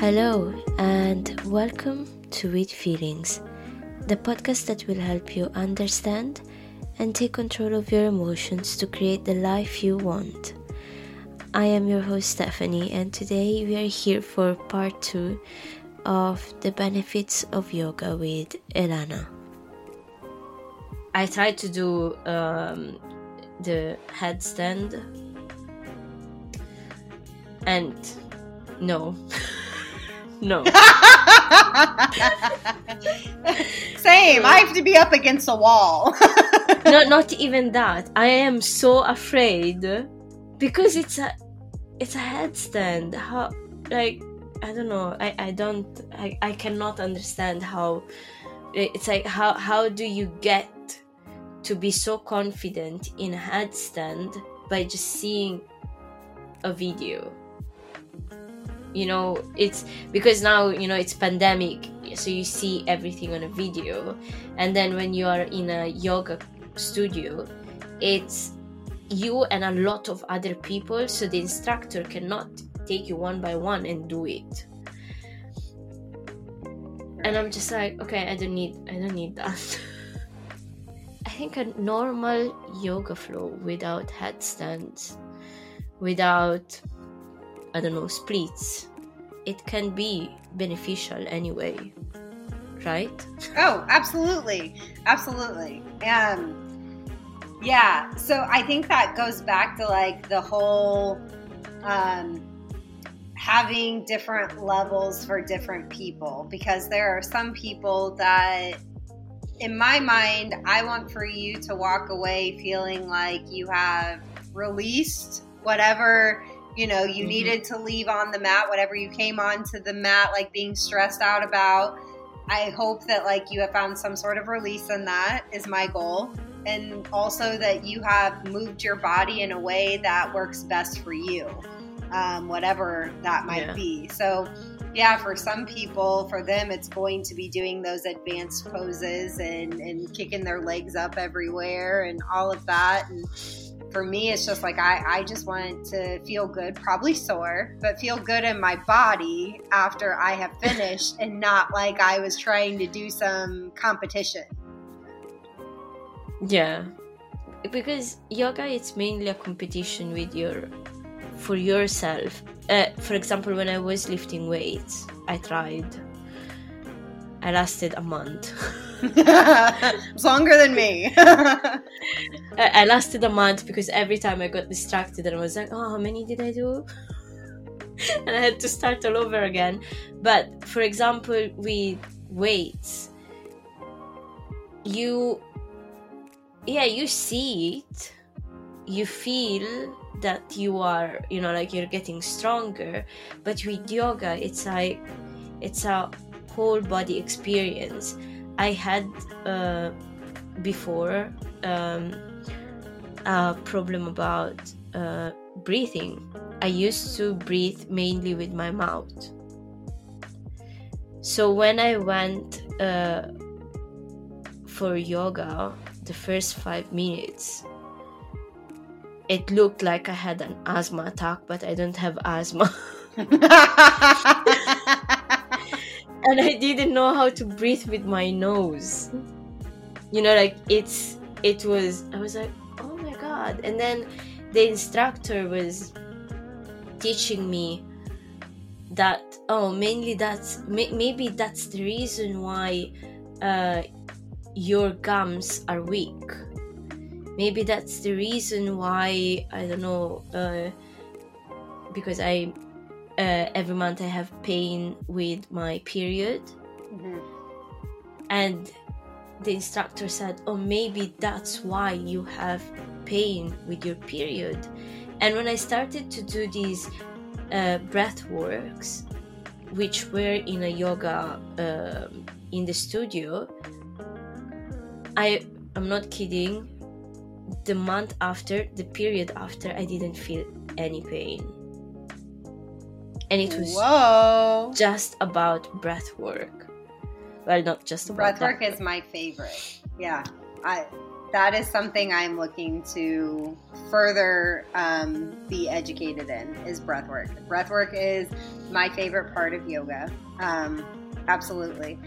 Hello, and welcome to With Feelings, the podcast that will help you understand and take control of your emotions to create the life you want. I am your host Stephanie, and today we are here for part two of the benefits of yoga with Elana. I tried to do um, the headstand, and no. no. Same. I have to be up against a wall. no, not even that. I am so afraid because it's a it's a headstand. How like I don't know. I I don't I I cannot understand how it's like how how do you get to be so confident in a headstand by just seeing a video you know it's because now you know it's pandemic so you see everything on a video. And then when you are in a yoga studio it's you and a lot of other people so the instructor cannot take you one by one and do it. And i'm just like okay i don't need i don't need that. I think a normal yoga flow without headstands without I don't know, splits, it can be beneficial anyway, right? Oh, absolutely. Absolutely. Um yeah, so I think that goes back to like the whole um having different levels for different people because there are some people that in my mind I want for you to walk away feeling like you have released whatever you know you mm-hmm. needed to leave on the mat whatever you came onto the mat like being stressed out about i hope that like you have found some sort of release in that is my goal and also that you have moved your body in a way that works best for you um, whatever that might yeah. be so yeah for some people for them it's going to be doing those advanced poses and and kicking their legs up everywhere and all of that and for me, it's just like I, I just want to feel good, probably sore, but feel good in my body after I have finished and not like I was trying to do some competition. Yeah. Because yoga it's mainly a competition with your for yourself. Uh, for example, when I was lifting weights, I tried. I lasted a month. it's longer than me. I lasted a month because every time I got distracted and I was like, oh, how many did I do? and I had to start all over again. But for example, with weights, you, yeah, you see it, you feel that you are, you know, like you're getting stronger. But with yoga, it's like, it's a whole body experience I had uh, before um, a problem about uh, breathing. I used to breathe mainly with my mouth. So when I went uh, for yoga, the first five minutes, it looked like I had an asthma attack, but I don't have asthma. and I didn't know how to breathe with my nose. You know, like it's it was I was like, oh my god. And then the instructor was teaching me that oh mainly that's maybe that's the reason why uh, your gums are weak maybe that's the reason why i don't know uh, because i uh, every month I have pain with my period. Mm-hmm. And the instructor said, Oh, maybe that's why you have pain with your period. And when I started to do these uh, breath works, which were in a yoga uh, in the studio, I am not kidding. The month after, the period after, I didn't feel any pain and it was Whoa. just about breath work. Well, not just about breath work is my favorite. Yeah, I that is something I'm looking to further um, be educated in is breath work. Breath work is my favorite part of yoga. Um, absolutely.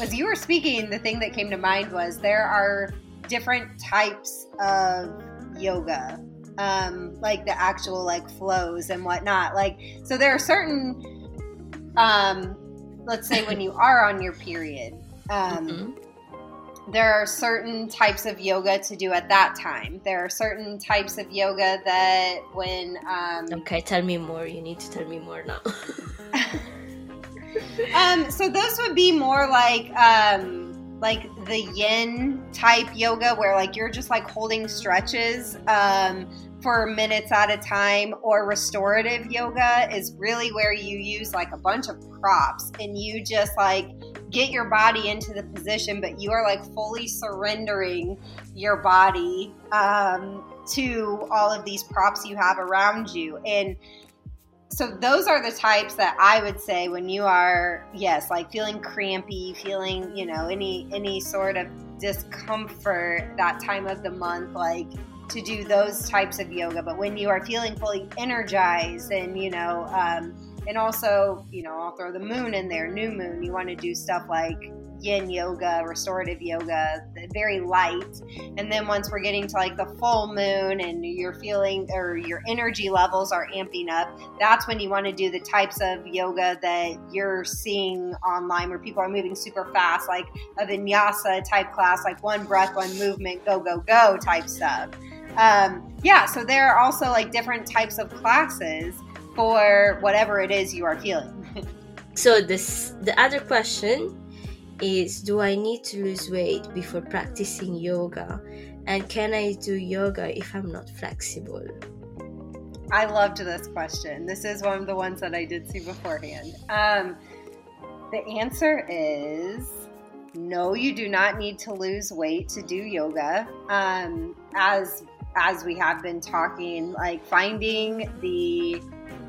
As you were speaking, the thing that came to mind was there are different types of yoga, um, like the actual like flows and whatnot. Like, so there are certain, um, let's say when you are on your period, um, mm-hmm. there are certain types of yoga to do at that time. There are certain types of yoga that when. Um, okay, tell me more. You need to tell me more now. um, so those would be more like um, like the yin type yoga where like you're just like holding stretches um, for minutes at a time or restorative yoga is really where you use like a bunch of props and you just like get your body into the position but you are like fully surrendering your body um, to all of these props you have around you. And so those are the types that I would say when you are yes like feeling crampy feeling you know any any sort of discomfort that time of the month like to do those types of yoga but when you are feeling fully energized and you know um, and also you know I'll throw the moon in there new moon you want to do stuff like yin yoga, restorative yoga, very light. And then once we're getting to like the full moon and you're feeling or your energy levels are amping up, that's when you want to do the types of yoga that you're seeing online where people are moving super fast, like a vinyasa type class, like one breath, one movement, go, go, go type stuff. Um, yeah, so there are also like different types of classes for whatever it is you are feeling. so this the other question is do I need to lose weight before practicing yoga? And can I do yoga if I'm not flexible? I loved this question. This is one of the ones that I did see beforehand. Um, the answer is no, you do not need to lose weight to do yoga. Um, as as we have been talking, like finding the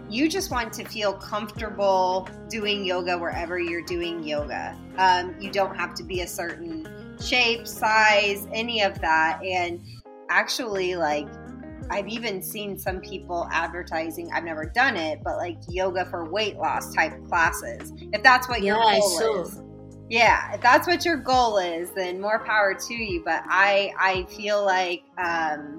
you just want to feel comfortable doing yoga wherever you're doing yoga. Um, you don't have to be a certain shape, size, any of that. And actually, like, I've even seen some people advertising, I've never done it, but like yoga for weight loss type classes. If that's what your yeah, goal is. Yeah, if that's what your goal is, then more power to you. But I I feel like um,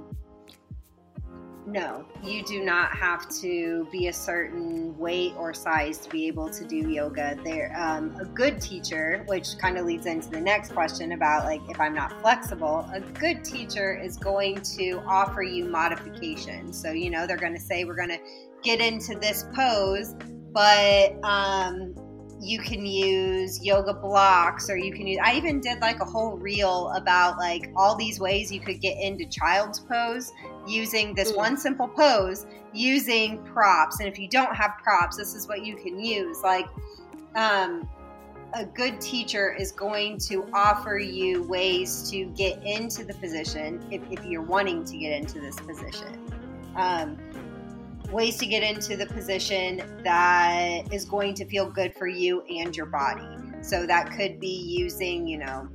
no, you do not have to be a certain weight or size to be able to do yoga. There, um, a good teacher, which kind of leads into the next question about like if I'm not flexible. A good teacher is going to offer you modifications. So you know they're going to say we're going to get into this pose, but um, you can use yoga blocks or you can use i even did like a whole reel about like all these ways you could get into child's pose using this mm. one simple pose using props and if you don't have props this is what you can use like um, a good teacher is going to offer you ways to get into the position if, if you're wanting to get into this position um, ways to get into the position that is going to feel good for you and your body. So that could be using, you know,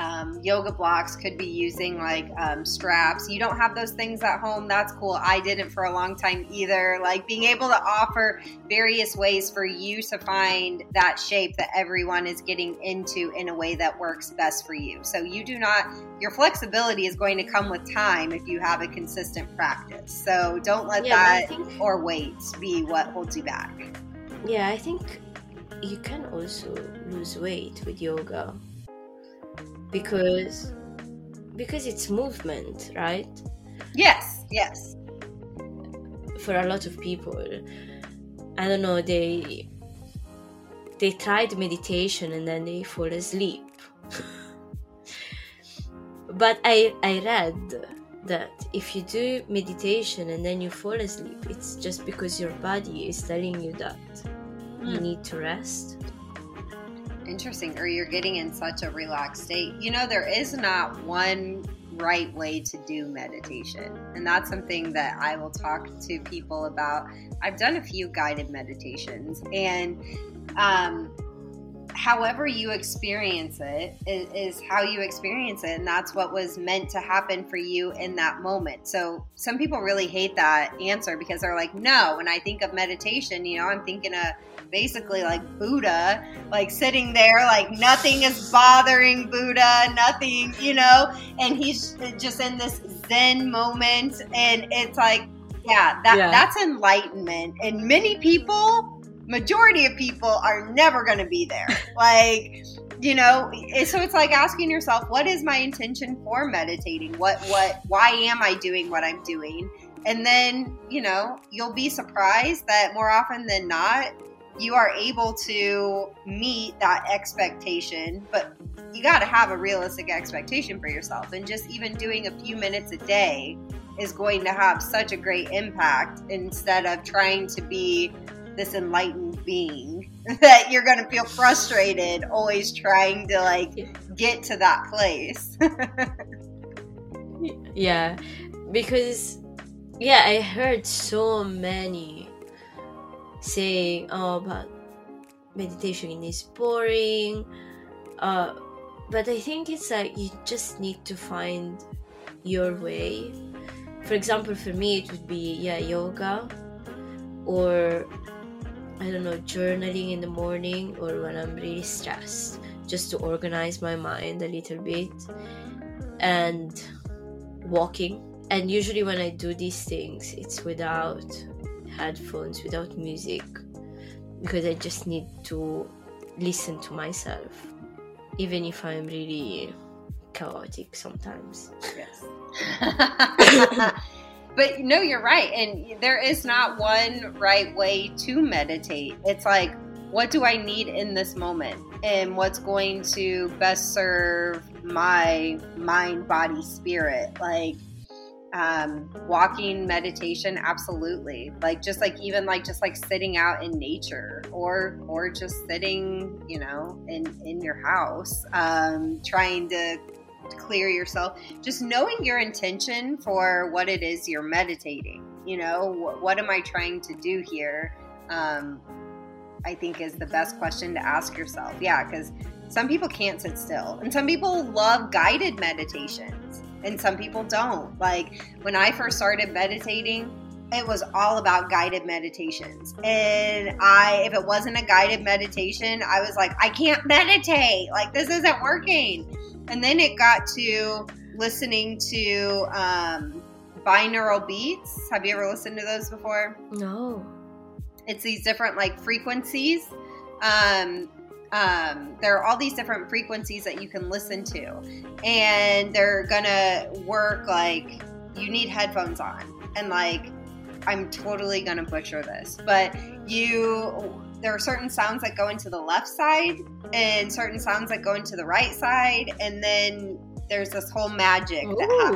um, yoga blocks could be using like um, straps. You don't have those things at home. That's cool. I didn't for a long time either. Like being able to offer various ways for you to find that shape that everyone is getting into in a way that works best for you. So you do not, your flexibility is going to come with time if you have a consistent practice. So don't let yeah, that think, or weights be what holds you back. Yeah, I think you can also lose weight with yoga because because it's movement right yes yes for a lot of people i don't know they they tried meditation and then they fall asleep but i i read that if you do meditation and then you fall asleep it's just because your body is telling you that mm. you hmm. need to rest Interesting. Or you're getting in such a relaxed state. You know, there is not one right way to do meditation. And that's something that I will talk to people about. I've done a few guided meditations and um, however you experience it is, is, how you experience it and that's what was meant to happen for you in that moment. So some people really hate that answer because they're like no when i think of meditation you know i'm thinking of basically like buddha like sitting there like nothing is bothering buddha nothing you know? And he's just in this zen moment and it's like yeah that yeah. that's enlightenment. And many people majority of people are never going to be there. like, you know, so it's like asking yourself, what is my intention for meditating? What, what, why am I doing what I'm doing? And then, you know, you'll be surprised that more often than not, you are able to meet that expectation, but you got to have a realistic expectation for yourself. And just even doing a few minutes a day is going to have such a great impact instead of trying to be this enlightened being that you're going to feel frustrated always trying to like get to that place. yeah, because yeah, I heard so many saying oh but meditation is boring. Uh but I think it's like you just need to find your way. For example, for me it would be yeah, yoga or I don't know, journaling in the morning or when I'm really stressed, just to organize my mind a little bit, and walking. And usually, when I do these things, it's without headphones, without music, because I just need to listen to myself, even if I'm really chaotic sometimes. Yes. But no, you're right. And there is not one right way to meditate. It's like, what do I need in this moment? And what's going to best serve my mind, body, spirit? Like, um, walking meditation absolutely like just like even like just like sitting out in nature or or just sitting you know in in your house um, trying to clear yourself. Just knowing your intention for what it is you're meditating. You know, what, what am I trying to do here? Um, I think is the best question to ask yourself. Yeah, because some people can't sit still, and some people love guided meditations, and some people don't. Like when I first started meditating, it was all about guided meditations. And I, if it wasn't a guided meditation, I was like, I can't meditate. Like, this isn't working. And then it got to listening to um, binaural beats. Have you ever listened to those before? No. It's these different like frequencies. Um, um, there are all these different frequencies that you can listen to, and they're gonna work like you need headphones on, and like I'm totally gonna butcher this, but you there are certain sounds that go into the left side and certain sounds that go into the right side and then there's this whole magic Ooh. that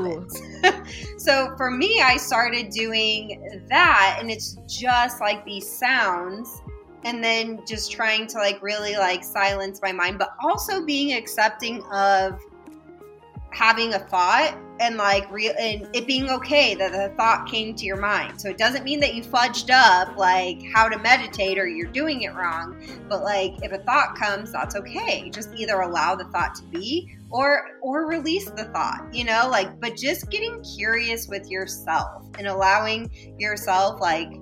happens. so for me, I started doing that, and it's just like these sounds, and then just trying to like really like silence my mind, but also being accepting of having a thought and like real and it being okay that the thought came to your mind. So it doesn't mean that you fudged up like how to meditate or you're doing it wrong, but like if a thought comes, that's okay. Just either allow the thought to be or or release the thought, you know, like but just getting curious with yourself and allowing yourself like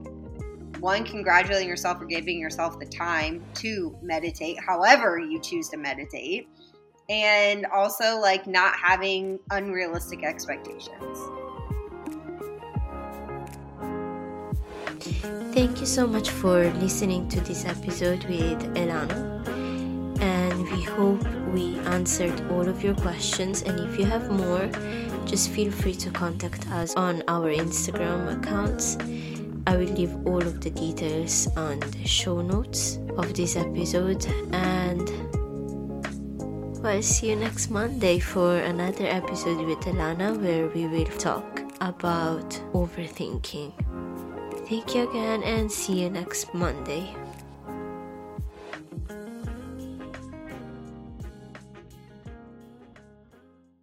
one congratulating yourself for giving yourself the time to meditate however you choose to meditate and also like not having unrealistic expectations. Thank you so much for listening to this episode with Elana. And we hope we answered all of your questions. And if you have more, just feel free to contact us on our Instagram accounts. I will leave all of the details on the show notes of this episode. And well, see you next Monday for another episode with Elana where we will talk about overthinking. Thank you again and see you next Monday.